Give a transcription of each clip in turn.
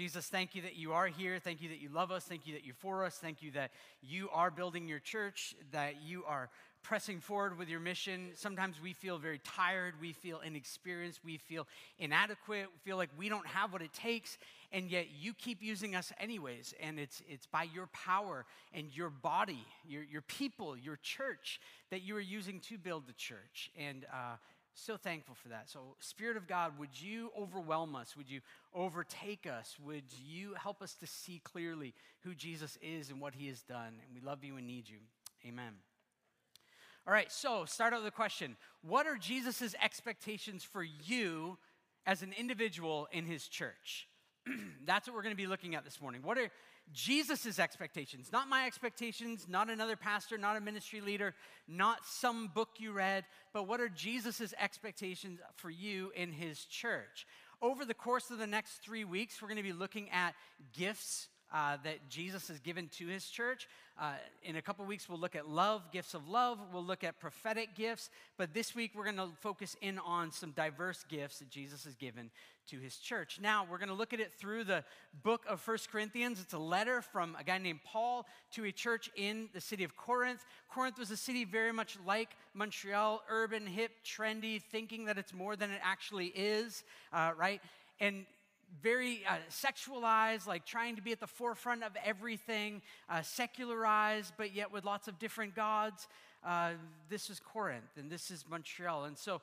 Jesus, thank you that you are here. Thank you that you love us. Thank you that you're for us. Thank you that you are building your church, that you are pressing forward with your mission. Sometimes we feel very tired. We feel inexperienced. We feel inadequate. We feel like we don't have what it takes. And yet you keep using us anyways. And it's, it's by your power and your body, your, your people, your church that you are using to build the church. And, uh, so thankful for that. So, Spirit of God, would you overwhelm us? Would you overtake us? Would you help us to see clearly who Jesus is and what he has done? And we love you and need you. Amen. All right, so start out with the question What are Jesus' expectations for you as an individual in his church? That's what we're going to be looking at this morning. What are Jesus' expectations? Not my expectations, not another pastor, not a ministry leader, not some book you read, but what are Jesus' expectations for you in his church? Over the course of the next three weeks, we're going to be looking at gifts uh, that Jesus has given to his church. Uh, in a couple weeks, we'll look at love, gifts of love. We'll look at prophetic gifts. But this week, we're going to focus in on some diverse gifts that Jesus has given to his church. Now, we're going to look at it through the book of First Corinthians. It's a letter from a guy named Paul to a church in the city of Corinth. Corinth was a city very much like Montreal, urban, hip, trendy, thinking that it's more than it actually is, uh, right? And very uh, sexualized, like trying to be at the forefront of everything, uh, secularized, but yet with lots of different gods. Uh, this is Corinth and this is Montreal. And so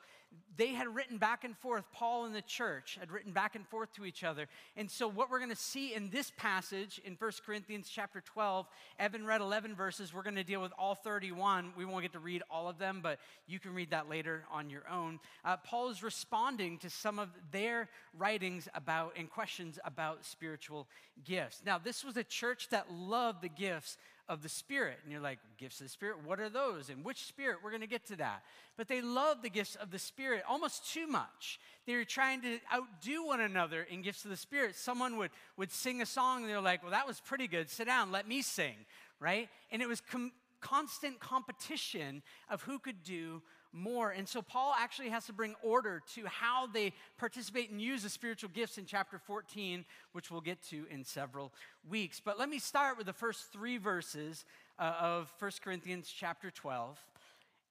they had written back and forth, Paul and the church had written back and forth to each other. And so what we're going to see in this passage in 1 Corinthians chapter 12, Evan read 11 verses. We're going to deal with all 31. We won't get to read all of them, but you can read that later on your own. Uh, Paul is responding to some of their writings about and questions about spiritual gifts. Now, this was a church that loved the gifts of the Spirit. And you're like, gifts of the Spirit? What are those? And which Spirit? We're going to get to that. But they love the gifts of the Spirit almost too much. They were trying to outdo one another in gifts of the Spirit. Someone would, would sing a song, and they're like, well, that was pretty good. Sit down, let me sing, right? And it was com- constant competition of who could do more. And so Paul actually has to bring order to how they participate and use the spiritual gifts in chapter 14, which we'll get to in several weeks. But let me start with the first three verses uh, of 1 Corinthians chapter 12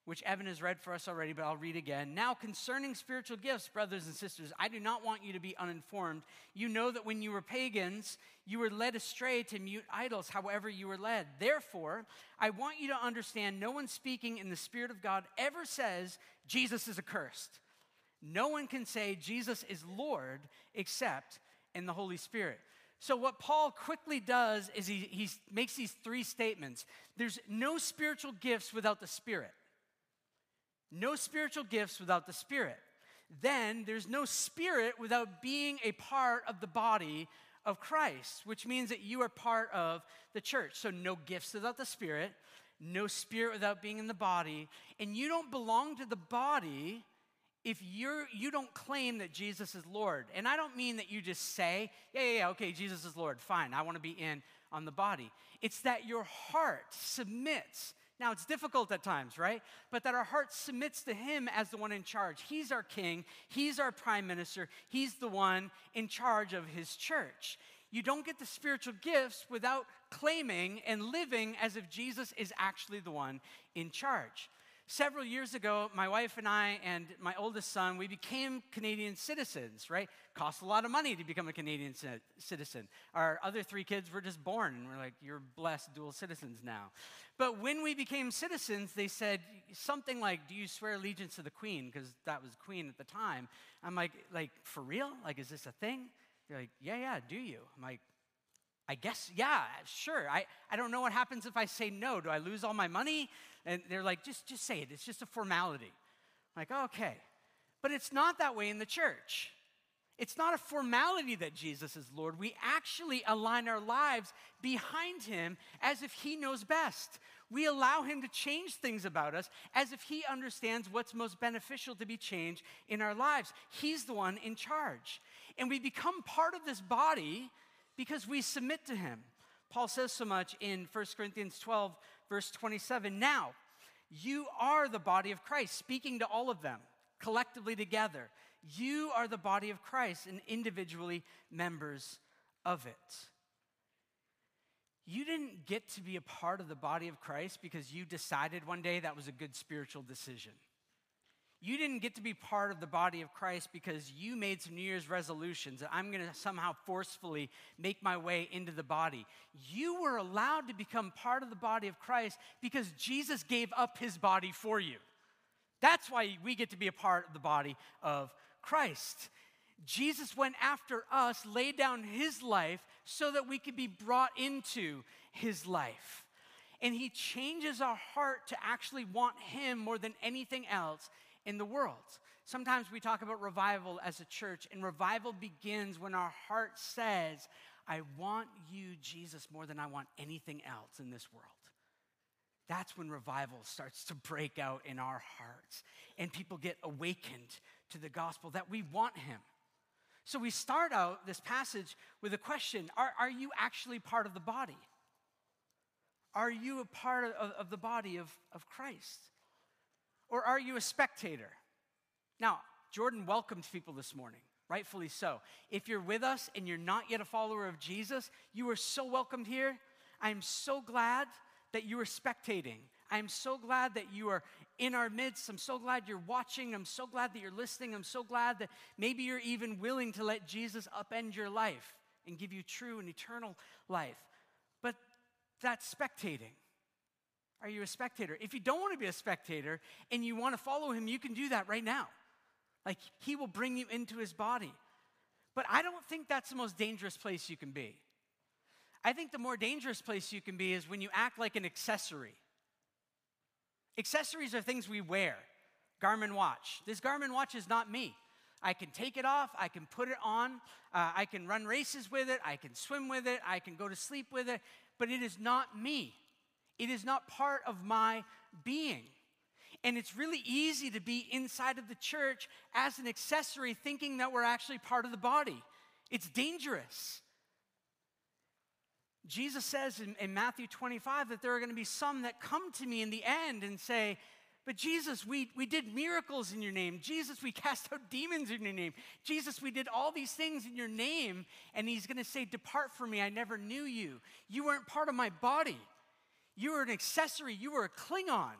which Evan has read for us already, but I'll read again. Now, concerning spiritual gifts, brothers and sisters, I do not want you to be uninformed. You know that when you were pagans, you were led astray to mute idols, however, you were led. Therefore, I want you to understand no one speaking in the Spirit of God ever says Jesus is accursed. No one can say Jesus is Lord except in the Holy Spirit. So, what Paul quickly does is he, makes these three statements there's no spiritual gifts without the Spirit. No spiritual gifts without the Spirit. Then there's no Spirit without being a part of the body of Christ, which means that you are part of the church. So, no gifts without the Spirit, no Spirit without being in the body. And you don't belong to the body if you're, you don't claim that Jesus is Lord. And I don't mean that you just say, yeah, yeah, yeah, okay, Jesus is Lord, fine, I want to be in on the body. It's that your heart submits now, it's difficult at times, right? But that our heart submits to Him as the one in charge. He's our king, He's our prime minister, He's the one in charge of His church. You don't get the spiritual gifts without claiming and living as if Jesus is actually the one in charge. Several years ago, my wife and I and my oldest son, we became Canadian citizens, right? Cost a lot of money to become a Canadian citizen. Our other three kids were just born, and we're like, you're blessed dual citizens now. But when we became citizens, they said something like, do you swear allegiance to the queen? Because that was queen at the time. I'm like, like, for real? Like, is this a thing? They're like, yeah, yeah, do you? I'm like, I guess, yeah, sure. I, I don't know what happens if I say no. Do I lose all my money? And they're like, just, just say it. It's just a formality. I'm like, okay. But it's not that way in the church. It's not a formality that Jesus is Lord. We actually align our lives behind Him as if He knows best. We allow Him to change things about us as if He understands what's most beneficial to be changed in our lives. He's the one in charge. And we become part of this body because we submit to him. Paul says so much in 1 Corinthians 12, verse 27. Now, you are the body of Christ, speaking to all of them collectively together. You are the body of Christ and individually members of it. You didn't get to be a part of the body of Christ because you decided one day that was a good spiritual decision. You didn't get to be part of the body of Christ because you made some New Year's resolutions that I'm going to somehow forcefully make my way into the body. You were allowed to become part of the body of Christ because Jesus gave up his body for you. That's why we get to be a part of the body of Christ. Jesus went after us, laid down his life so that we could be brought into his life. And he changes our heart to actually want him more than anything else in the world. Sometimes we talk about revival as a church, and revival begins when our heart says, I want you, Jesus, more than I want anything else in this world. That's when revival starts to break out in our hearts, and people get awakened to the gospel that we want Him. So we start out this passage with a question Are, are you actually part of the body? Are you a part of, of the body of, of Christ? Or are you a spectator? Now, Jordan welcomed people this morning, rightfully so. If you're with us and you're not yet a follower of Jesus, you are so welcomed here. I'm so glad that you are spectating. I'm so glad that you are in our midst. I'm so glad you're watching. I'm so glad that you're listening. I'm so glad that maybe you're even willing to let Jesus upend your life and give you true and eternal life. But that's spectating. Are you a spectator? If you don't want to be a spectator and you want to follow him, you can do that right now. Like he will bring you into his body. But I don't think that's the most dangerous place you can be. I think the more dangerous place you can be is when you act like an accessory. Accessories are things we wear. Garmin watch. This Garmin watch is not me. I can take it off, I can put it on, uh, I can run races with it, I can swim with it, I can go to sleep with it, but it is not me. It is not part of my being. And it's really easy to be inside of the church as an accessory, thinking that we're actually part of the body. It's dangerous. Jesus says in, in Matthew 25 that there are going to be some that come to me in the end and say, but Jesus, we, we did miracles in your name. Jesus, we cast out demons in your name. Jesus, we did all these things in your name. And he's going to say, Depart from me, I never knew you. You weren't part of my body. You were an accessory, you were a Klingon.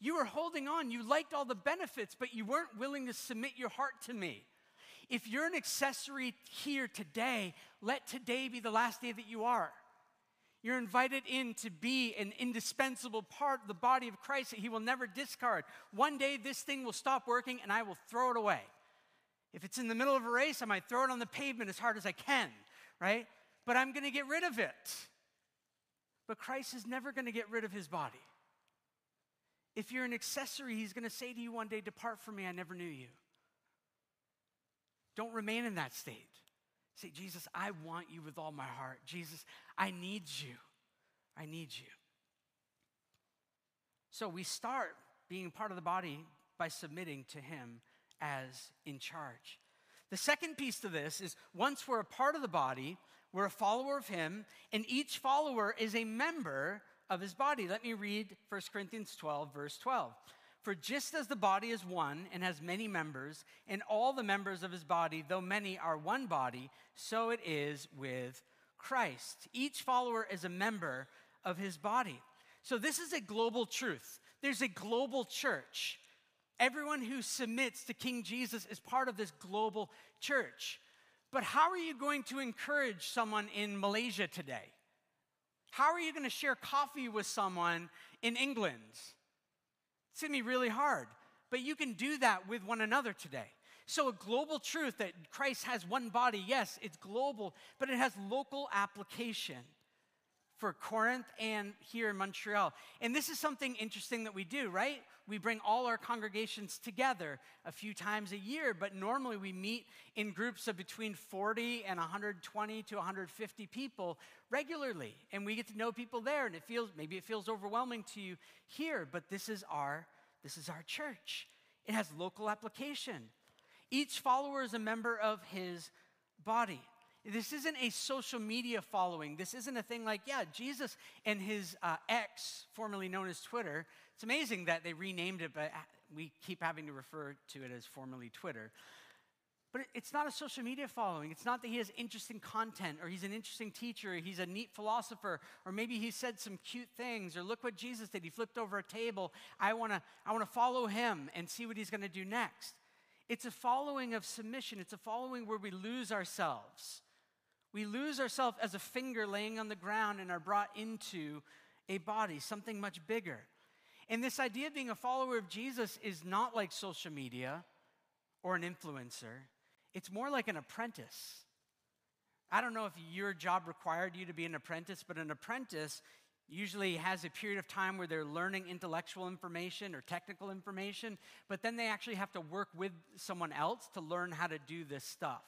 You were holding on. You liked all the benefits, but you weren't willing to submit your heart to me. If you're an accessory here today, let today be the last day that you are. You're invited in to be an indispensable part of the body of Christ that He will never discard. One day this thing will stop working and I will throw it away. If it's in the middle of a race, I might throw it on the pavement as hard as I can, right? But I'm going to get rid of it. But Christ is never going to get rid of his body. If you're an accessory, he's going to say to you one day, Depart from me, I never knew you. Don't remain in that state. Say, Jesus, I want you with all my heart. Jesus, I need you. I need you. So we start being part of the body by submitting to him as in charge. The second piece to this is once we're a part of the body, we're a follower of him, and each follower is a member of his body. Let me read 1 Corinthians 12, verse 12. For just as the body is one and has many members, and all the members of his body, though many, are one body, so it is with Christ. Each follower is a member of his body. So this is a global truth. There's a global church. Everyone who submits to King Jesus is part of this global church. But how are you going to encourage someone in Malaysia today? How are you going to share coffee with someone in England? It's going to be really hard, but you can do that with one another today. So, a global truth that Christ has one body, yes, it's global, but it has local application for Corinth and here in Montreal. And this is something interesting that we do, right? We bring all our congregations together a few times a year, but normally we meet in groups of between 40 and 120 to 150 people regularly. And we get to know people there, and it feels maybe it feels overwhelming to you here, but this is our this is our church. It has local application. Each follower is a member of his body. This isn't a social media following. This isn't a thing like, yeah, Jesus and his uh, X, formerly known as Twitter. It's amazing that they renamed it, but we keep having to refer to it as formerly Twitter. But it's not a social media following. It's not that he has interesting content or he's an interesting teacher or he's a neat philosopher or maybe he said some cute things or look what Jesus did. He flipped over a table. I want to I want to follow him and see what he's going to do next. It's a following of submission. It's a following where we lose ourselves. We lose ourselves as a finger laying on the ground and are brought into a body, something much bigger. And this idea of being a follower of Jesus is not like social media or an influencer. It's more like an apprentice. I don't know if your job required you to be an apprentice, but an apprentice usually has a period of time where they're learning intellectual information or technical information, but then they actually have to work with someone else to learn how to do this stuff.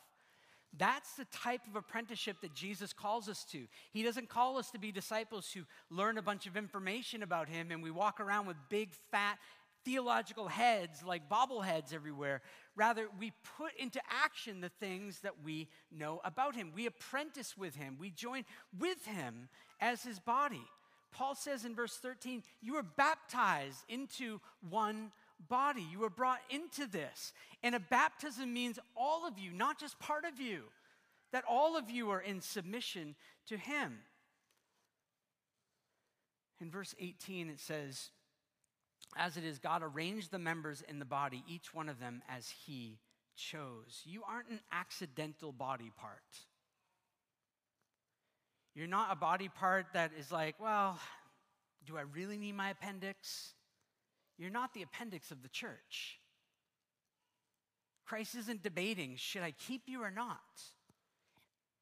That's the type of apprenticeship that Jesus calls us to. He doesn't call us to be disciples who learn a bunch of information about him and we walk around with big, fat theological heads like bobbleheads everywhere. Rather, we put into action the things that we know about him. We apprentice with him, we join with him as his body. Paul says in verse 13, You were baptized into one body. You were brought into this. And a baptism means all of you, not just part of you, that all of you are in submission to him. In verse 18, it says, as it is, God arranged the members in the body, each one of them as He chose. You aren't an accidental body part. You're not a body part that is like, well, do I really need my appendix? You're not the appendix of the church. Christ isn't debating, should I keep you or not?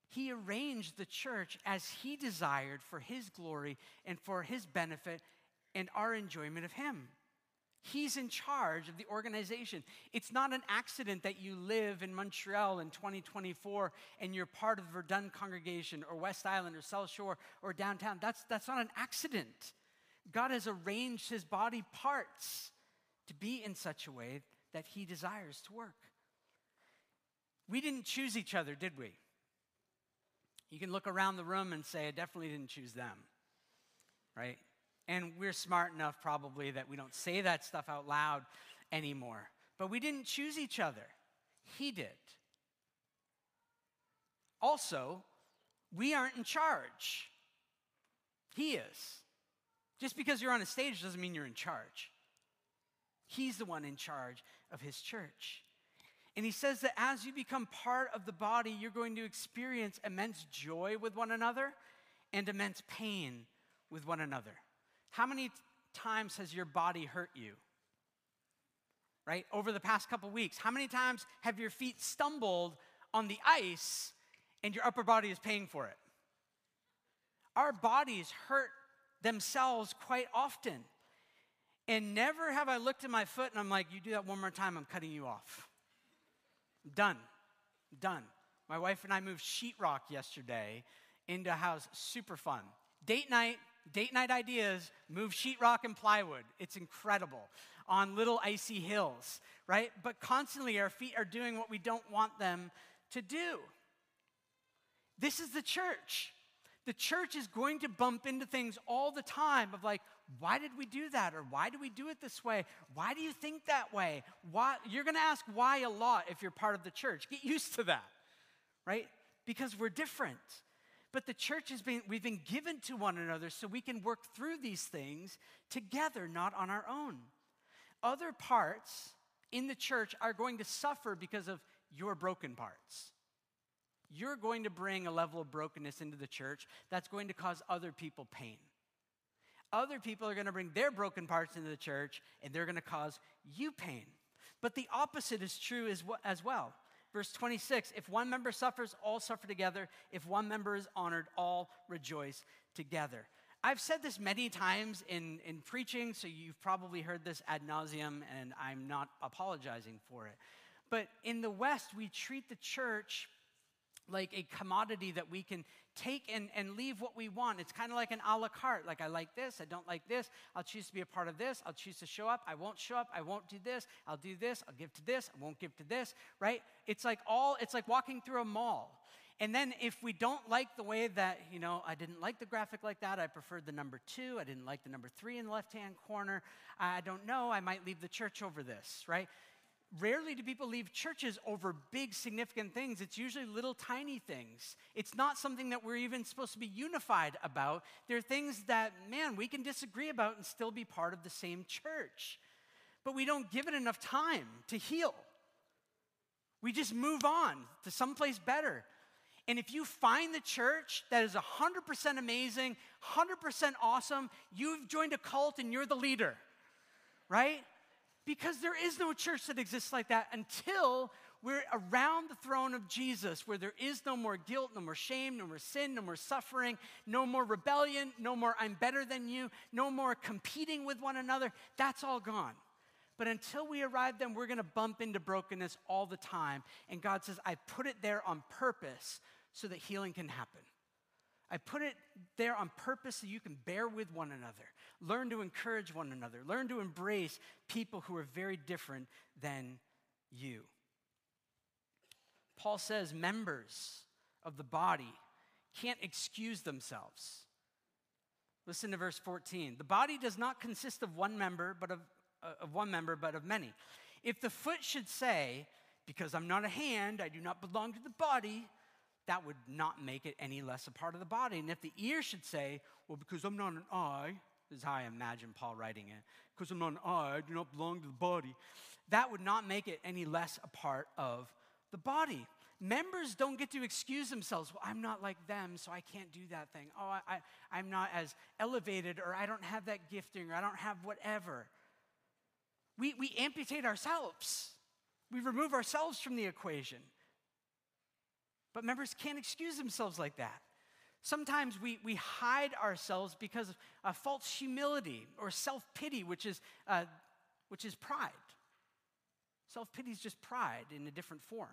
He arranged the church as he desired for his glory and for his benefit and our enjoyment of him. He's in charge of the organization. It's not an accident that you live in Montreal in 2024 and you're part of the Verdun congregation or West Island or South Shore or downtown. That's, that's not an accident. God has arranged his body parts to be in such a way that he desires to work. We didn't choose each other, did we? You can look around the room and say, I definitely didn't choose them, right? And we're smart enough probably that we don't say that stuff out loud anymore. But we didn't choose each other, He did. Also, we aren't in charge. He is. Just because you're on a stage doesn't mean you're in charge. He's the one in charge of his church. And he says that as you become part of the body, you're going to experience immense joy with one another and immense pain with one another. How many times has your body hurt you? Right? Over the past couple weeks, how many times have your feet stumbled on the ice and your upper body is paying for it? Our bodies hurt themselves quite often. And never have I looked at my foot and I'm like, you do that one more time, I'm cutting you off. Done. Done. My wife and I moved sheetrock yesterday into a house, super fun. Date night, date night ideas, move sheetrock and plywood. It's incredible on little icy hills, right? But constantly our feet are doing what we don't want them to do. This is the church. The church is going to bump into things all the time of like, why did we do that? Or why do we do it this way? Why do you think that way? Why? You're going to ask why a lot if you're part of the church. Get used to that, right? Because we're different. But the church has been, we've been given to one another so we can work through these things together, not on our own. Other parts in the church are going to suffer because of your broken parts. You're going to bring a level of brokenness into the church that's going to cause other people pain. Other people are going to bring their broken parts into the church and they're going to cause you pain. But the opposite is true as, well. Verse 26 If one member suffers, all suffer together. If one member is honored, all rejoice together. I've said this many times in, in preaching, so you've probably heard this ad nauseum, and I'm not apologizing for it. But in the West, we treat the church like a commodity that we can take and, and leave what we want. It's kind of like an a la carte. Like, I like this, I don't like this. I'll choose to be a part of this. I'll choose to show up. I won't show up. I won't do this. I'll do this. I'll give to this. I won't give to this, right? It's like all, it's like walking through a mall. And then if we don't like the way that, you know, I didn't like the graphic like that, I preferred the number two, I didn't like the number three in the left hand corner, I don't know, I might leave the church over this, right? Rarely do people leave churches over big, significant things. It's usually little, tiny things. It's not something that we're even supposed to be unified about. There are things that, man, we can disagree about and still be part of the same church. But we don't give it enough time to heal. We just move on to someplace better. And if you find the church that is 100% amazing, 100% awesome, you've joined a cult and you're the leader, right? Because there is no church that exists like that until we're around the throne of Jesus, where there is no more guilt, no more shame, no more sin, no more suffering, no more rebellion, no more I'm better than you, no more competing with one another. That's all gone. But until we arrive then, we're going to bump into brokenness all the time. And God says, I put it there on purpose so that healing can happen. I put it there on purpose so you can bear with one another, learn to encourage one another, learn to embrace people who are very different than you. Paul says members of the body can't excuse themselves. Listen to verse 14. The body does not consist of one member, but of, uh, of one member, but of many. If the foot should say, Because I'm not a hand, I do not belong to the body, that would not make it any less a part of the body. And if the ear should say, Well, because I'm not an eye, is how I imagine Paul writing it, because I'm not an eye, I do not belong to the body, that would not make it any less a part of the body. Members don't get to excuse themselves. Well, I'm not like them, so I can't do that thing. Oh, I, I, I'm not as elevated, or I don't have that gifting, or I don't have whatever. We, we amputate ourselves, we remove ourselves from the equation. But members can't excuse themselves like that. Sometimes we, we hide ourselves because of a false humility or self pity, which, is uh, which is pride. Self pity is just pride in a different form.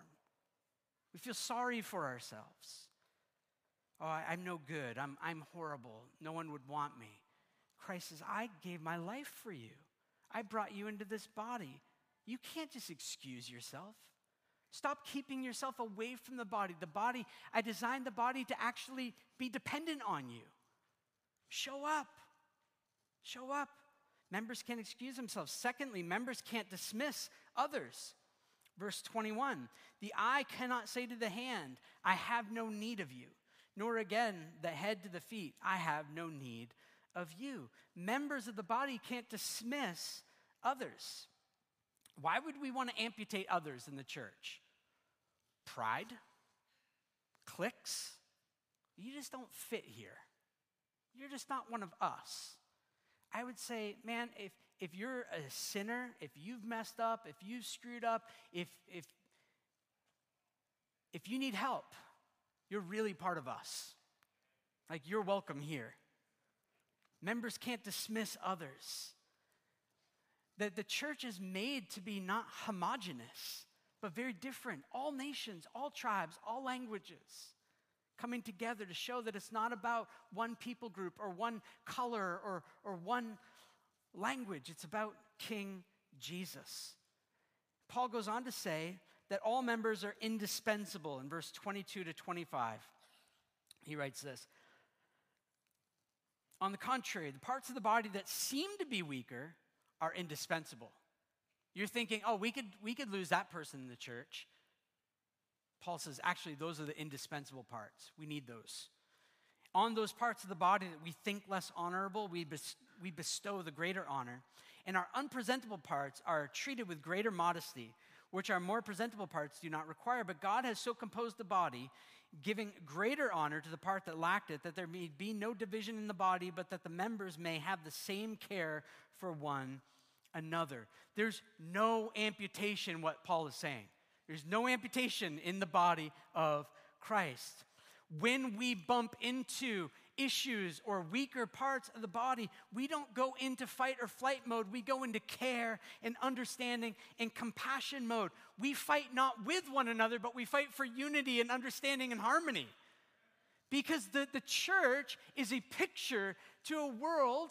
We feel sorry for ourselves. Oh, I, am no good. I'm, I'm horrible. No one would want me. Christ says, I gave my life for you. I brought you into this body. You can't just excuse yourself. Stop keeping yourself away from the body. The body, I designed the body to actually be dependent on you. Show up. Show up. Members can't excuse themselves. Secondly, members can't dismiss others. Verse 21 The eye cannot say to the hand, I have no need of you, nor again the head to the feet, I have no need of you. Members of the body can't dismiss others. Why would we want to amputate others in the church? Pride? Cliques? You just don't fit here. You're just not one of us. I would say, man, if, if you're a sinner, if you've messed up, if you've screwed up, if, if, if you need help, you're really part of us. Like, you're welcome here. Members can't dismiss others that the church is made to be not homogenous, but very different. All nations, all tribes, all languages coming together to show that it's not about one people group or one color or, or one language. It's about King Jesus. Paul goes on to say that all members are indispensable in verse 22 to 25. He writes this On the contrary, the parts of the body that seem to be weaker are indispensable. You're thinking, oh, we could, we could lose that person in the church. Paul says, actually, those are the indispensable parts. We need those. On those parts of the body that we think less honorable, we, bes- we bestow the greater honor. And our unpresentable parts are treated with greater modesty, which our more presentable parts do not require. But God has so composed the body, giving greater honor to the part that lacked it, that there may be no division in the body, but that the members may have the same care for one another. There's no amputation, what Paul is saying. There's no amputation in the body of Christ. When we bump into issues or weaker parts of the body, we don't go into fight or flight mode. We go into care and understanding and compassion mode. We fight not with one another, but we fight for unity and understanding and harmony. Because the, the church is a picture to a world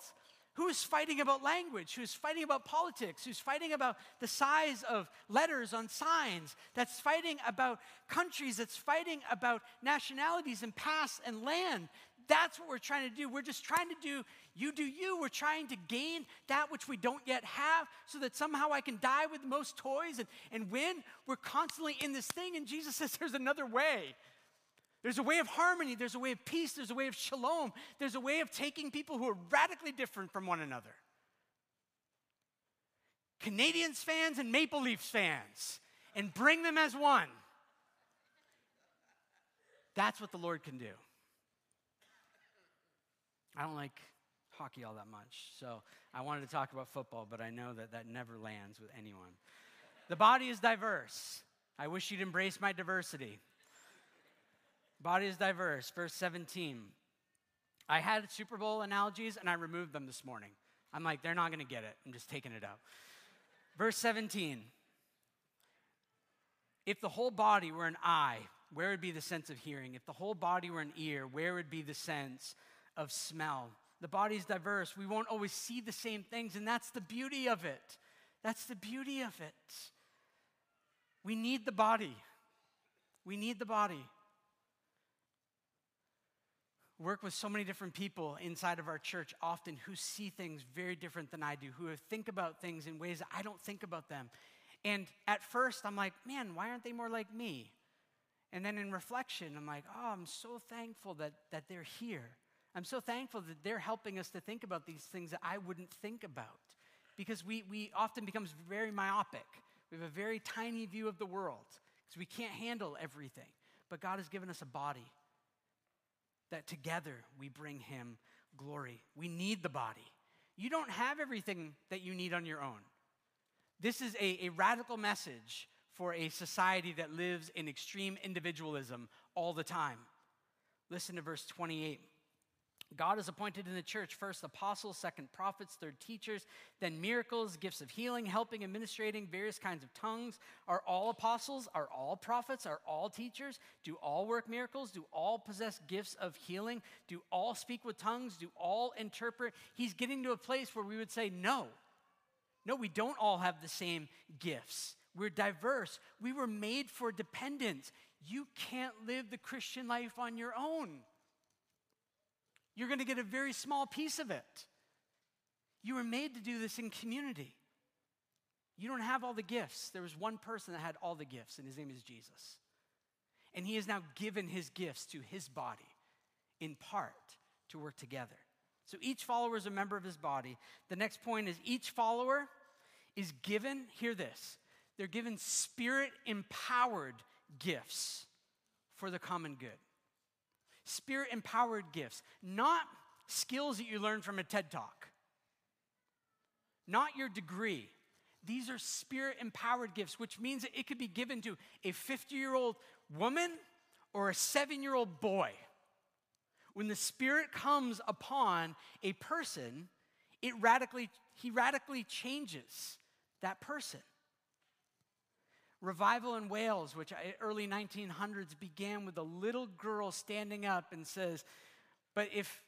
who's fighting about language, who's fighting about politics, who's fighting about the size of letters on signs, that's fighting about countries, that's fighting about nationalities and past and land. That's what we're trying to do. We're just trying to do, you do you. We're trying to gain that which we don't yet have so that somehow I can die with most toys and, and win. We're constantly in this thing, and Jesus says there's another way. There's a way of harmony, there's a way of peace, there's a way of shalom, there's a way of taking people who are radically different from one another. Canadiens fans and Maple Leafs fans, and bring them as one. That's what the Lord can do. I don't like hockey all that much, so I wanted to talk about football, but I know that that never lands with anyone. The body is diverse. I wish you'd embrace my diversity. Body is diverse. Verse 17. I had Super Bowl analogies and I removed them this morning. I'm like, they're not going to get it. I'm just taking it out. Verse 17. If the whole body were an eye, where would be the sense of hearing? If the whole body were an ear, where would be the sense of smell? The body is diverse. We won't always see the same things, and that's the beauty of it. That's the beauty of it. We need the body. We need the body. Work with so many different people inside of our church often who see things very different than I do, who think about things in ways that I don't think about them. And at first, I'm like, man, why aren't they more like me? And then in reflection, I'm like, oh, I'm so thankful that, that they're here. I'm so thankful that they're helping us to think about these things that I wouldn't think about. Because we, we often becomes very myopic. We have a very tiny view of the world because we can't handle everything. But God has given us a body that together we bring him glory. We need the body. You don't have everything that you need on your own. This is a, a radical message for a society that lives in extreme individualism all the time. Listen to verse 28. God has appointed in the church first apostles, second prophets, third teachers, then miracles, gifts of healing, helping, administrating, various kinds of tongues. Are all apostles? Are all prophets? Are all teachers? Do all work miracles? Do all possess gifts of healing? Do all speak with tongues? Do all interpret? He's getting to a place where we would say, no. No, we don't all have the same gifts. We're diverse. We were made for dependence. You can't live the Christian life on your own. You're going to get a very small piece of it. You were made to do this in community. You don't have all the gifts. There was one person that had all the gifts, and his name is Jesus. And he has now given his gifts to his body in part to work together. So each follower is a member of his body. The next point is each follower is given, hear this, they're given spirit empowered gifts for the common good spirit empowered gifts, not skills that you learn from a TED talk, not your degree. These are spirit empowered gifts, which means that it could be given to a 50 year old woman or a seven year old boy. When the Spirit comes upon a person, it radically, he radically changes that person. Revival in Wales, which early 1900s began with a little girl standing up and says, But if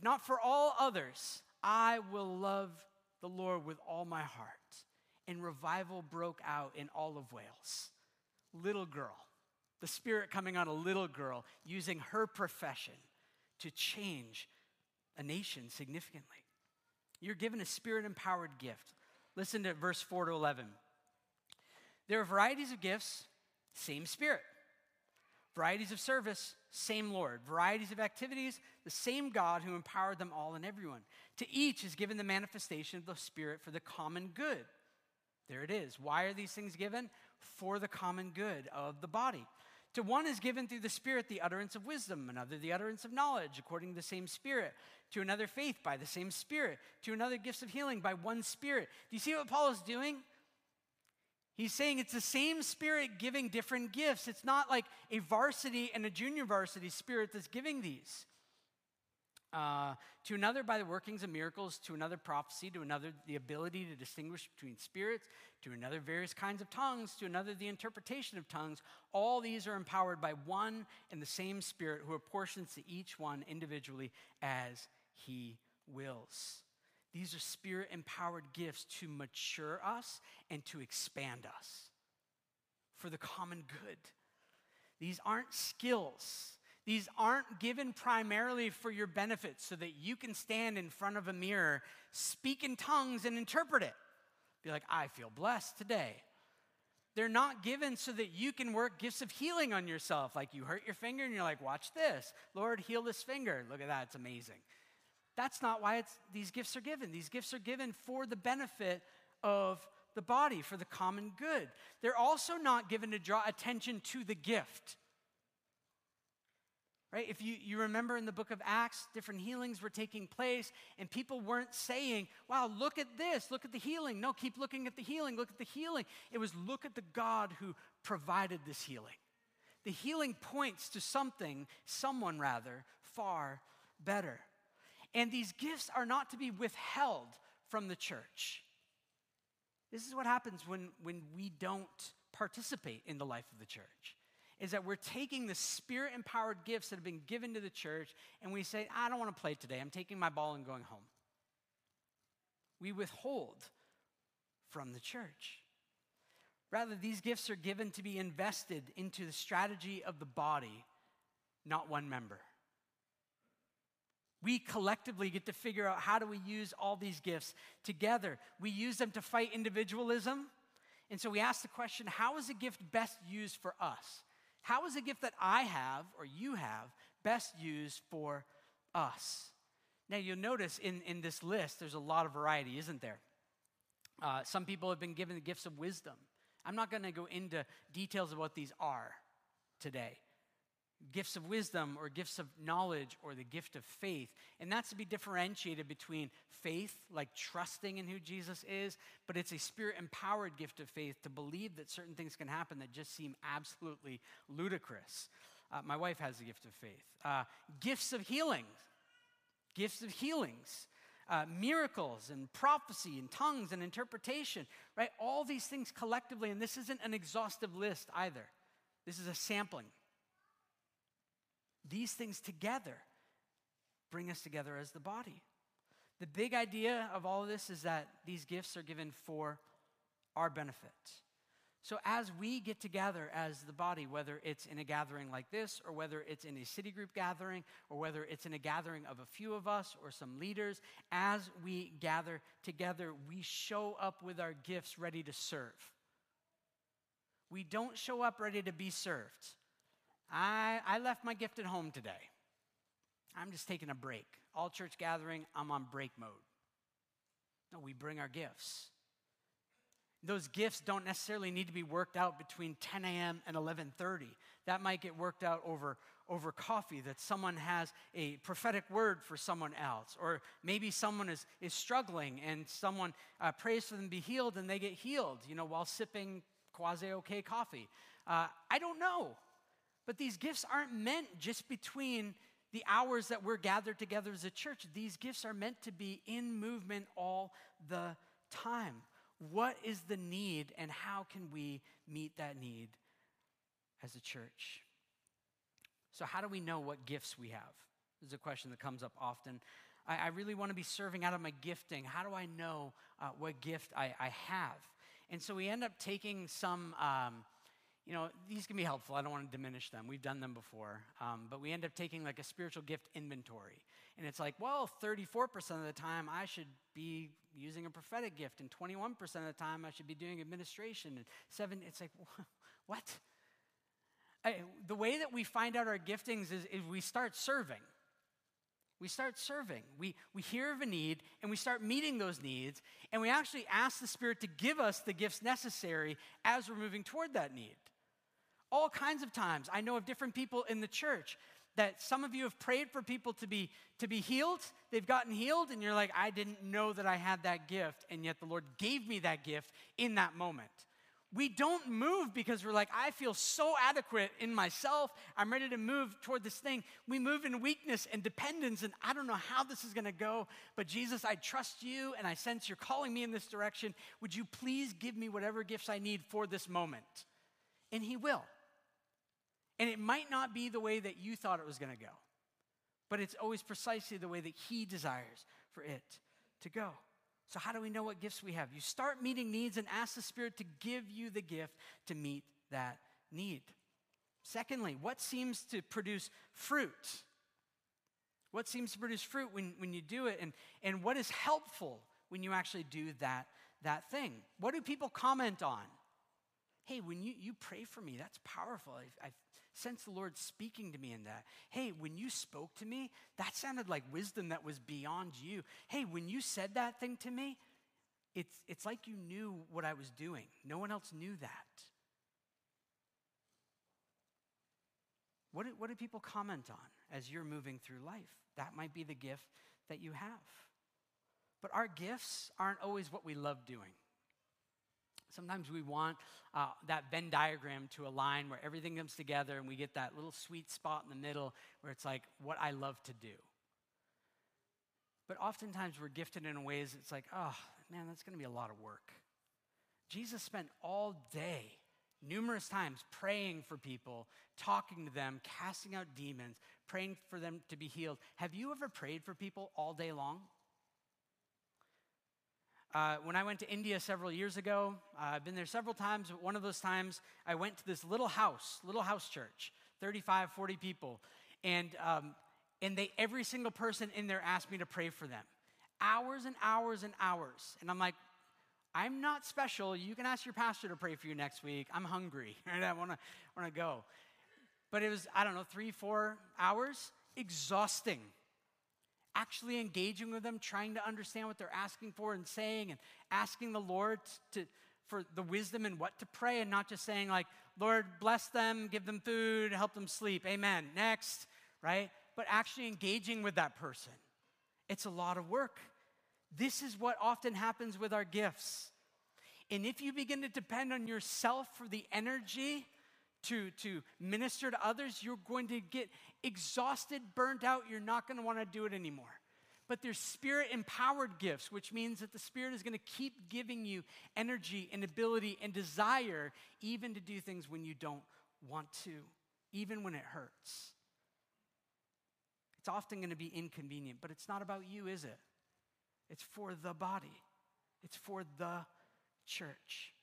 not for all others, I will love the Lord with all my heart. And revival broke out in all of Wales. Little girl, the Spirit coming on a little girl, using her profession to change a nation significantly. You're given a spirit empowered gift. Listen to verse 4 to 11. There are varieties of gifts, same Spirit. Varieties of service, same Lord. Varieties of activities, the same God who empowered them all and everyone. To each is given the manifestation of the Spirit for the common good. There it is. Why are these things given? For the common good of the body. To one is given through the Spirit the utterance of wisdom, another the utterance of knowledge, according to the same Spirit. To another, faith by the same Spirit. To another, gifts of healing by one Spirit. Do you see what Paul is doing? He's saying it's the same spirit giving different gifts. It's not like a varsity and a junior varsity spirit that's giving these. Uh, to another, by the workings of miracles, to another, prophecy, to another, the ability to distinguish between spirits, to another, various kinds of tongues, to another, the interpretation of tongues. All these are empowered by one and the same Spirit who apportions to each one individually as he wills. These are spirit empowered gifts to mature us and to expand us for the common good. These aren't skills. These aren't given primarily for your benefit so that you can stand in front of a mirror, speak in tongues, and interpret it. Be like, I feel blessed today. They're not given so that you can work gifts of healing on yourself. Like you hurt your finger and you're like, watch this. Lord, heal this finger. Look at that, it's amazing. That's not why these gifts are given. These gifts are given for the benefit of the body, for the common good. They're also not given to draw attention to the gift. Right? If you, you remember in the book of Acts, different healings were taking place, and people weren't saying, Wow, look at this, look at the healing. No, keep looking at the healing, look at the healing. It was look at the God who provided this healing. The healing points to something, someone rather, far better. And these gifts are not to be withheld from the church. This is what happens when, when we don't participate in the life of the church is that we're taking the spirit empowered gifts that have been given to the church and we say, I don't want to play today. I'm taking my ball and going home. We withhold from the church. Rather, these gifts are given to be invested into the strategy of the body, not one member. We collectively get to figure out how do we use all these gifts together. We use them to fight individualism. And so we ask the question how is a gift best used for us? How is a gift that I have or you have best used for us? Now, you'll notice in, in this list, there's a lot of variety, isn't there? Uh, some people have been given the gifts of wisdom. I'm not going to go into details of what these are today gifts of wisdom or gifts of knowledge or the gift of faith. And that's to be differentiated between faith, like trusting in who Jesus is, but it's a spirit empowered gift of faith to believe that certain things can happen that just seem absolutely ludicrous. Uh, my wife has the gift of faith. Uh, gifts of healing, gifts of healings. Uh, miracles and prophecy and tongues and interpretation, right? All these things collectively, and this isn't an exhaustive list either. This is a sampling. These things together bring us together as the body. The big idea of all of this is that these gifts are given for our benefit. So, as we get together as the body, whether it's in a gathering like this, or whether it's in a city group gathering, or whether it's in a gathering of a few of us or some leaders, as we gather together, we show up with our gifts ready to serve. We don't show up ready to be served. I, I left my gift at home today. I'm just taking a break. All church gathering, I'm on break mode. No, we bring our gifts. Those gifts don't necessarily need to be worked out between 10 a.m. and 11:30. That might get worked out over, over coffee, that someone has a prophetic word for someone else. Or maybe someone is, is struggling and someone uh, prays for them to be healed and they get healed, you know, while sipping quasi-okay coffee. Uh, I don't know. But these gifts aren't meant just between the hours that we're gathered together as a church. These gifts are meant to be in movement all the time. What is the need, and how can we meet that need as a church? So, how do we know what gifts we have? This is a question that comes up often. I, I really want to be serving out of my gifting. How do I know uh, what gift I, I, have? And so we end up taking some um, you know, these can be helpful. I don't want to diminish them. We've done them before. Um, but we end up taking like a spiritual gift inventory. And it's like, well, 34% of the time I should be using a prophetic gift, and 21% of the time I should be doing administration. And seven, it's like, what? I, the way that we find out our giftings is, is we start serving. We start serving. We, we hear of a need and we start meeting those needs, and we actually ask the Spirit to give us the gifts necessary as we're moving toward that need all kinds of times. I know of different people in the church that some of you have prayed for people to be to be healed. They've gotten healed and you're like i didn't know that i had that gift and yet the lord gave me that gift in that moment. We don't move because we're like i feel so adequate in myself. I'm ready to move toward this thing. We move in weakness and dependence and i don't know how this is going to go but jesus i trust you and i sense you're calling me in this direction. Would you please give me whatever gifts i need for this moment? And he will and it might not be the way that you thought it was going to go, but it's always precisely the way that He desires for it to go. So, how do we know what gifts we have? You start meeting needs and ask the Spirit to give you the gift to meet that need. Secondly, what seems to produce fruit? What seems to produce fruit when, when you do it? And, and what is helpful when you actually do that, that thing? What do people comment on? Hey, when you, you pray for me, that's powerful. I, I sense the Lord speaking to me in that. Hey, when you spoke to me, that sounded like wisdom that was beyond you. Hey, when you said that thing to me, it's, it's like you knew what I was doing. No one else knew that. What do, what do people comment on as you're moving through life? That might be the gift that you have. But our gifts aren't always what we love doing. Sometimes we want uh, that Venn diagram to align where everything comes together and we get that little sweet spot in the middle where it's like what I love to do. But oftentimes we're gifted in ways it's like, oh, man, that's going to be a lot of work. Jesus spent all day, numerous times, praying for people, talking to them, casting out demons, praying for them to be healed. Have you ever prayed for people all day long? Uh, when I went to India several years ago, uh, I've been there several times, but one of those times I went to this little house, little house church, 35, 40 people. And, um, and they, every single person in there asked me to pray for them. Hours and hours and hours. And I'm like, I'm not special. You can ask your pastor to pray for you next week. I'm hungry. Right? I want to go. But it was, I don't know, three, four hours. Exhausting actually engaging with them, trying to understand what they're asking for and saying, and asking the Lord to, for the wisdom and what to pray, and not just saying, like, Lord, bless them, give them food, help them sleep. Amen. Next, right? But actually engaging with that person. It's a lot of work. This is what often happens with our gifts. And if you begin to depend on yourself for the energy, to, to minister to others, you're going to get exhausted, burnt out. You're not going to want to do it anymore. But there's spirit empowered gifts, which means that the Spirit is going to keep giving you energy and ability and desire, even to do things when you don't want to, even when it hurts. It's often going to be inconvenient, but it's not about you, is it? It's for the body, it's for the church.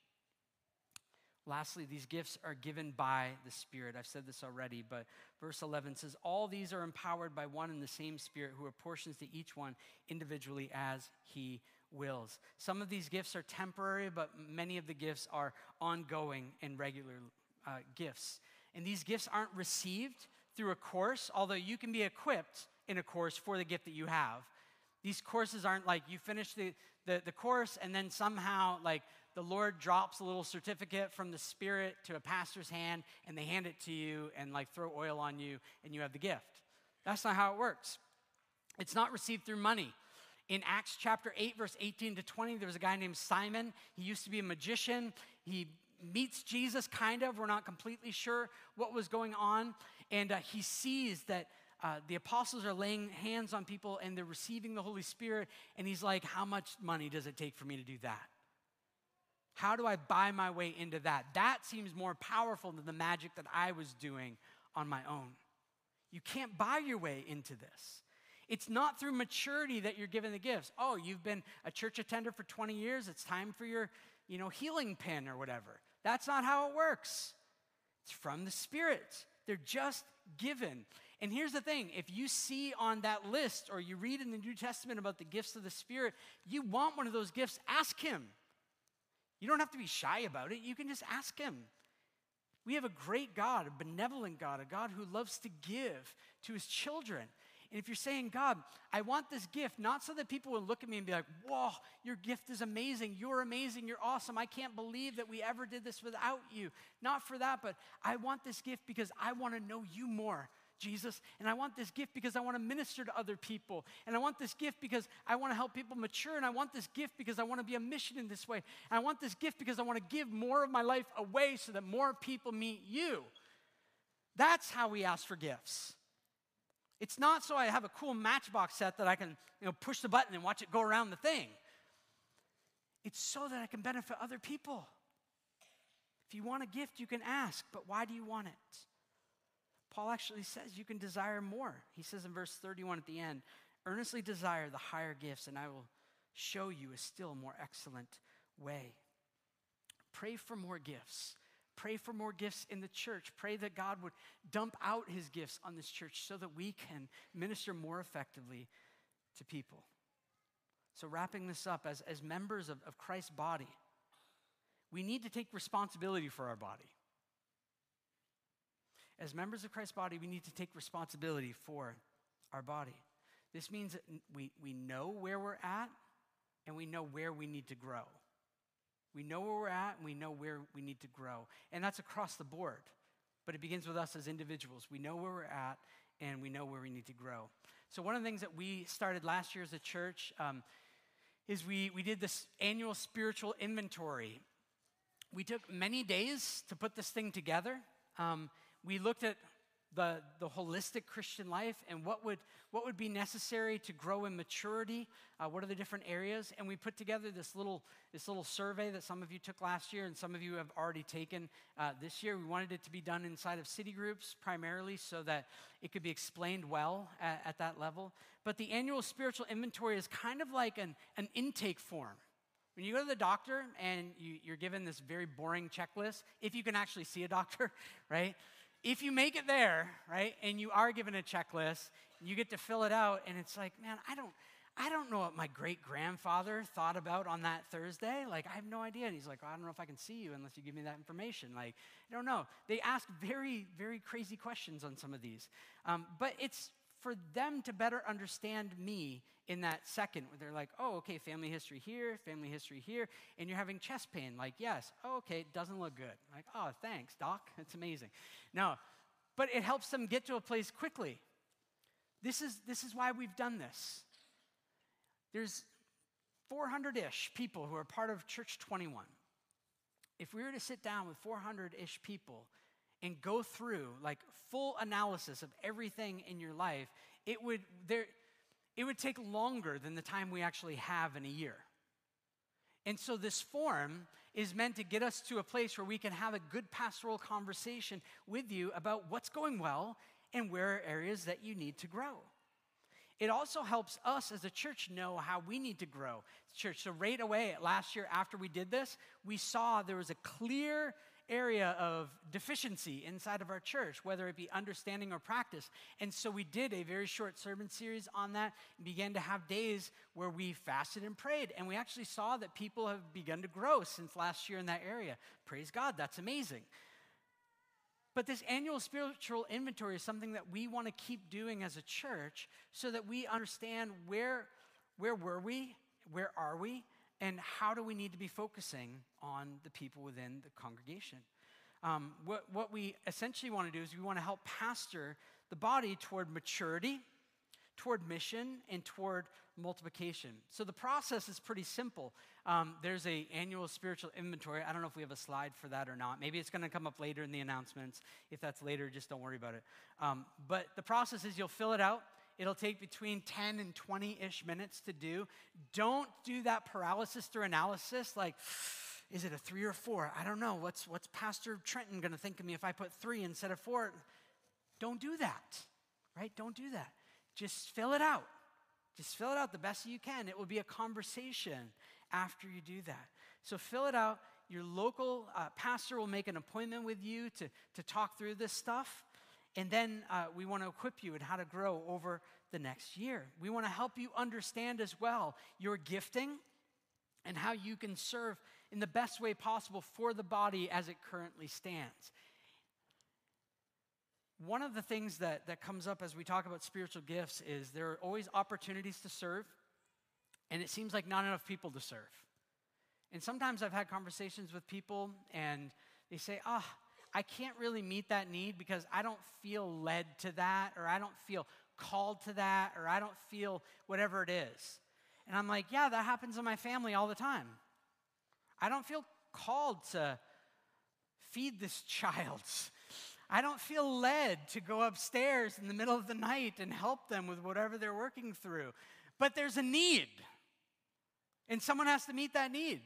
Lastly, these gifts are given by the Spirit. I've said this already, but verse 11 says, All these are empowered by one and the same Spirit who apportions to each one individually as he wills. Some of these gifts are temporary, but many of the gifts are ongoing and regular uh, gifts. And these gifts aren't received through a course, although you can be equipped in a course for the gift that you have. These courses aren't like you finish the, the, the course and then somehow, like, the Lord drops a little certificate from the Spirit to a pastor's hand and they hand it to you and like throw oil on you and you have the gift. That's not how it works. It's not received through money. In Acts chapter 8, verse 18 to 20, there was a guy named Simon. He used to be a magician. He meets Jesus, kind of. We're not completely sure what was going on. And uh, he sees that uh, the apostles are laying hands on people and they're receiving the Holy Spirit. And he's like, How much money does it take for me to do that? How do I buy my way into that? That seems more powerful than the magic that I was doing on my own. You can't buy your way into this. It's not through maturity that you're given the gifts. Oh, you've been a church attender for 20 years, it's time for your, you know, healing pin or whatever. That's not how it works. It's from the Spirit. They're just given. And here's the thing if you see on that list or you read in the New Testament about the gifts of the Spirit, you want one of those gifts, ask Him. You don't have to be shy about it. You can just ask Him. We have a great God, a benevolent God, a God who loves to give to His children. And if you're saying, God, I want this gift, not so that people will look at me and be like, whoa, your gift is amazing. You're amazing. You're awesome. I can't believe that we ever did this without you. Not for that, but I want this gift because I want to know you more. Jesus, and I want this gift because I want to minister to other people. And I want this gift because I want to help people mature. And I want this gift because I want to be a mission in this way. And I want this gift because I want to give more of my life away so that more people meet you. That's how we ask for gifts. It's not so I have a cool matchbox set that I can you know, push the button and watch it go around the thing. It's so that I can benefit other people. If you want a gift, you can ask, but why do you want it? Paul actually says you can desire more. He says in verse 31 at the end, earnestly desire the higher gifts, and I will show you a still more excellent way. Pray for more gifts. Pray for more gifts in the church. Pray that God would dump out his gifts on this church so that we can minister more effectively to people. So, wrapping this up, as, as members of, of Christ's body, we need to take responsibility for our body. As members of Christ's body, we need to take responsibility for our body. This means that we, we know where we're at and we know where we need to grow. We know where we're at and we know where we need to grow. And that's across the board. But it begins with us as individuals. We know where we're at and we know where we need to grow. So, one of the things that we started last year as a church um, is we, we did this annual spiritual inventory. We took many days to put this thing together. Um, we looked at the, the holistic Christian life and what would, what would be necessary to grow in maturity. Uh, what are the different areas? And we put together this little, this little survey that some of you took last year and some of you have already taken uh, this year. We wanted it to be done inside of city groups primarily so that it could be explained well at, at that level. But the annual spiritual inventory is kind of like an, an intake form. When you go to the doctor and you, you're given this very boring checklist, if you can actually see a doctor, right? If you make it there, right, and you are given a checklist, you get to fill it out, and it's like, man, I don't, I don't know what my great grandfather thought about on that Thursday. Like, I have no idea. And he's like, well, I don't know if I can see you unless you give me that information. Like, I don't know. They ask very, very crazy questions on some of these. Um, but it's for them to better understand me in that second where they're like, oh, okay, family history here, family history here, and you're having chest pain. Like, yes, oh, okay, it doesn't look good. Like, oh, thanks, doc, it's amazing. No, but it helps them get to a place quickly. This is, this is why we've done this. There's 400 ish people who are part of Church 21. If we were to sit down with 400 ish people and go through like full analysis of everything in your life, it would, there, it would take longer than the time we actually have in a year. And so this form is meant to get us to a place where we can have a good pastoral conversation with you about what's going well and where are areas that you need to grow. It also helps us as a church know how we need to grow. Church, so right away last year after we did this, we saw there was a clear area of deficiency inside of our church, whether it be understanding or practice. And so we did a very short sermon series on that and began to have days where we fasted and prayed. And we actually saw that people have begun to grow since last year in that area. Praise God, that's amazing. But this annual spiritual inventory is something that we want to keep doing as a church so that we understand where, where were we, where are we, and how do we need to be focusing on the people within the congregation? Um, what, what we essentially want to do is we want to help pastor the body toward maturity, toward mission, and toward multiplication. So the process is pretty simple. Um, there's a annual spiritual inventory. I don't know if we have a slide for that or not. Maybe it's going to come up later in the announcements. If that's later, just don't worry about it. Um, but the process is you'll fill it out. It'll take between 10 and 20 ish minutes to do. Don't do that paralysis through analysis like, is it a three or four? I don't know. What's, what's Pastor Trenton going to think of me if I put three instead of four? Don't do that, right? Don't do that. Just fill it out. Just fill it out the best you can. It will be a conversation after you do that. So fill it out. Your local uh, pastor will make an appointment with you to, to talk through this stuff. And then uh, we want to equip you in how to grow over the next year. We want to help you understand as well your gifting and how you can serve in the best way possible for the body as it currently stands. One of the things that, that comes up as we talk about spiritual gifts is there are always opportunities to serve, and it seems like not enough people to serve. And sometimes I've had conversations with people, and they say, ah, oh, I can't really meet that need because I don't feel led to that, or I don't feel called to that, or I don't feel whatever it is. And I'm like, yeah, that happens in my family all the time. I don't feel called to feed this child. I don't feel led to go upstairs in the middle of the night and help them with whatever they're working through. But there's a need, and someone has to meet that need.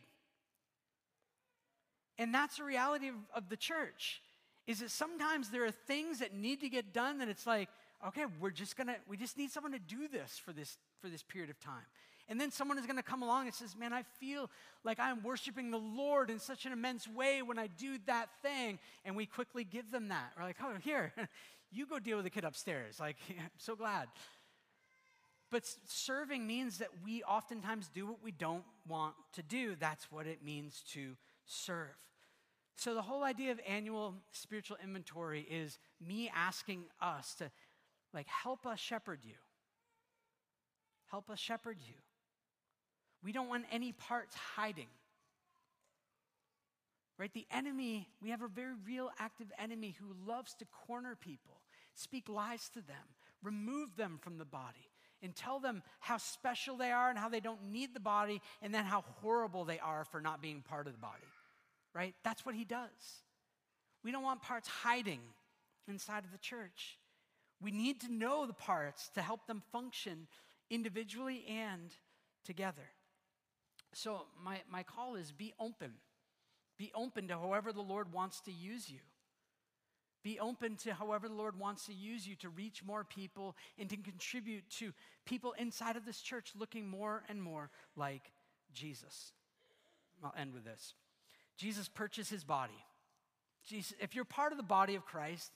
And that's the reality of, of the church is that sometimes there are things that need to get done that it's like, okay, we're just gonna, we just need someone to do this for this, for this period of time. And then someone is gonna come along and says, man, I feel like I'm worshiping the Lord in such an immense way when I do that thing. And we quickly give them that. We're like, oh, here, you go deal with the kid upstairs. Like, I'm so glad. But serving means that we oftentimes do what we don't want to do. That's what it means to serve. So, the whole idea of annual spiritual inventory is me asking us to, like, help us shepherd you. Help us shepherd you. We don't want any parts hiding. Right? The enemy, we have a very real active enemy who loves to corner people, speak lies to them, remove them from the body and tell them how special they are and how they don't need the body, and then how horrible they are for not being part of the body. Right? That's what he does. We don't want parts hiding inside of the church. We need to know the parts to help them function individually and together. So, my, my call is be open. Be open to however the Lord wants to use you. Be open to however the Lord wants to use you to reach more people and to contribute to people inside of this church looking more and more like Jesus. I'll end with this. Jesus purchased his body. Jesus, if you're part of the body of Christ,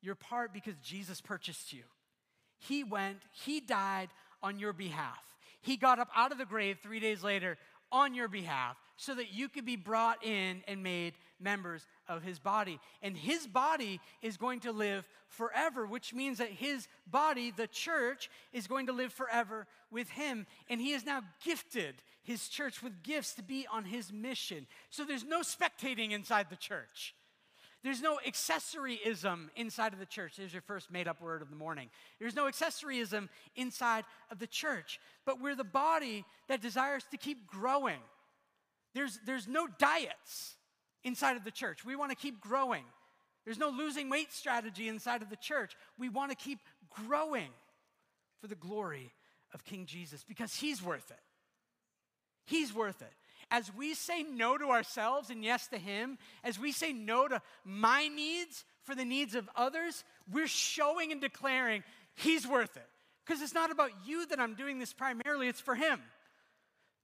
you're part because Jesus purchased you. He went, he died on your behalf. He got up out of the grave three days later on your behalf so that you could be brought in and made members of his body. And his body is going to live forever, which means that his body, the church, is going to live forever with him. And he has now gifted his church with gifts to be on his mission. So there's no spectating inside the church. There's no accessoryism inside of the church. There's your first made up word of the morning. There's no accessoryism inside of the church, but we're the body that desires to keep growing. There's, there's no diets inside of the church. We want to keep growing. There's no losing weight strategy inside of the church. We want to keep growing for the glory of King Jesus because he's worth it. He's worth it. As we say no to ourselves and yes to him, as we say no to my needs for the needs of others, we're showing and declaring he's worth it. Because it's not about you that I'm doing this primarily, it's for him.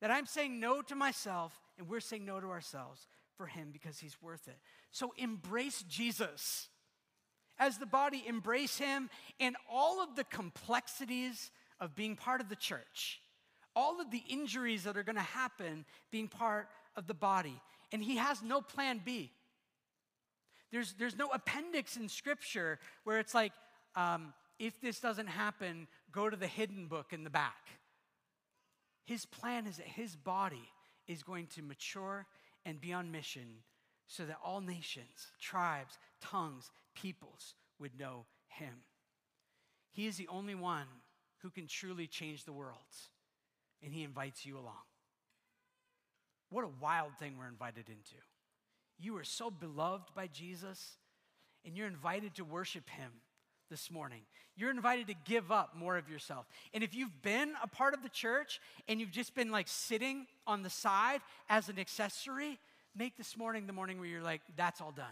That I'm saying no to myself and we're saying no to ourselves for him because he's worth it. So embrace Jesus. As the body, embrace him and all of the complexities of being part of the church, all of the injuries that are going to happen being part of the body. And he has no plan B. There's, there's no appendix in scripture where it's like, um, if this doesn't happen, go to the hidden book in the back. His plan is that his body is going to mature and be on mission so that all nations, tribes, tongues, peoples would know him. He is the only one who can truly change the world, and he invites you along. What a wild thing we're invited into. You are so beloved by Jesus, and you're invited to worship him this morning. You're invited to give up more of yourself. And if you've been a part of the church and you've just been like sitting on the side as an accessory, make this morning the morning where you're like, that's all done.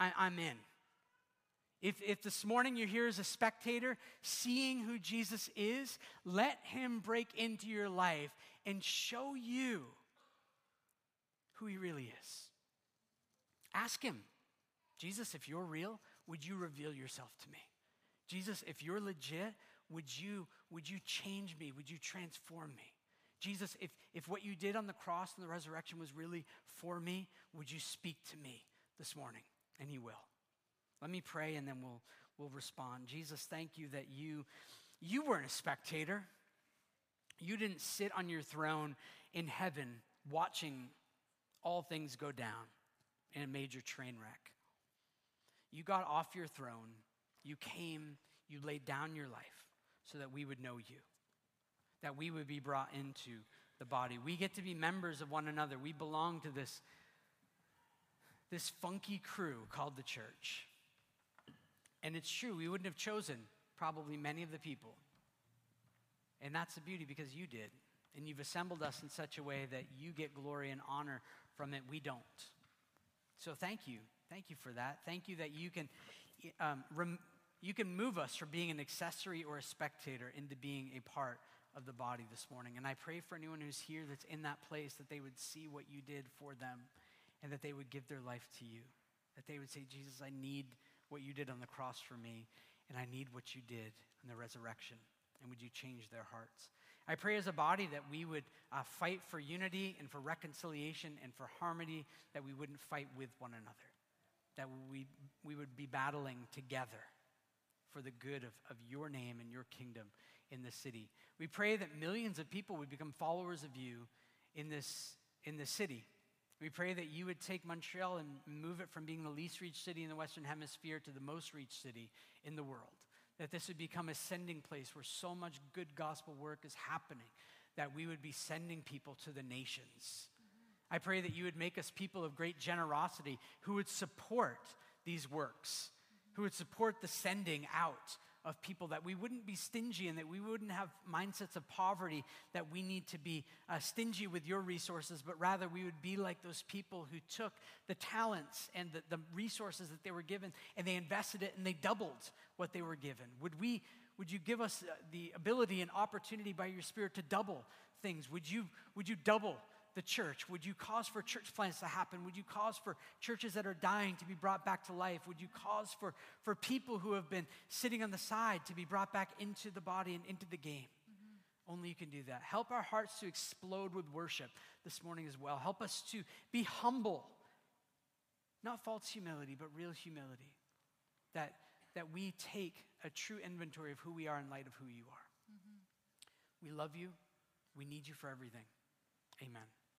I, am in. If, if this morning you're here as a spectator, seeing who Jesus is, let him break into your life and show you who he really is. Ask him, Jesus, if you're real, would you reveal yourself to me? Jesus, if you're legit, would you, would you change me? Would you transform me? Jesus, if, if what you did on the cross and the resurrection was really for me, would you speak to me this morning? And he will. Let me pray and then we'll, we'll respond. Jesus, thank you that you, you weren't a spectator. You didn't sit on your throne in heaven watching all things go down in a major train wreck. You got off your throne you came, you laid down your life so that we would know you, that we would be brought into the body. We get to be members of one another. We belong to this, this funky crew called the church. And it's true, we wouldn't have chosen probably many of the people. And that's the beauty because you did. And you've assembled us in such a way that you get glory and honor from it. We don't. So thank you. Thank you for that. Thank you that you can um, you can move us from being an accessory or a spectator into being a part of the body this morning. And I pray for anyone who's here that's in that place that they would see what you did for them and that they would give their life to you. That they would say, Jesus, I need what you did on the cross for me, and I need what you did in the resurrection. And would you change their hearts? I pray as a body that we would uh, fight for unity and for reconciliation and for harmony, that we wouldn't fight with one another, that we, we would be battling together for the good of, of your name and your kingdom in the city. We pray that millions of people would become followers of you in this, in this city. We pray that you would take Montreal and move it from being the least reached city in the Western Hemisphere to the most reached city in the world. That this would become a sending place where so much good gospel work is happening, that we would be sending people to the nations. I pray that you would make us people of great generosity who would support these works who would support the sending out of people, that we wouldn't be stingy and that we wouldn't have mindsets of poverty, that we need to be uh, stingy with your resources, but rather we would be like those people who took the talents and the, the resources that they were given and they invested it and they doubled what they were given. Would we? Would you give us uh, the ability and opportunity by your Spirit to double things? Would you, would you double the church? Would you cause for church plants to happen? Would you cause for churches that are dying to be brought back to life? Would you cause for, for people who have been sitting on the side to be brought back into the body and into the game? Mm-hmm. Only you can do that. Help our hearts to explode with worship this morning as well. Help us to be humble, not false humility, but real humility. That, that we take a true inventory of who we are in light of who you are. Mm-hmm. We love you. We need you for everything. Amen.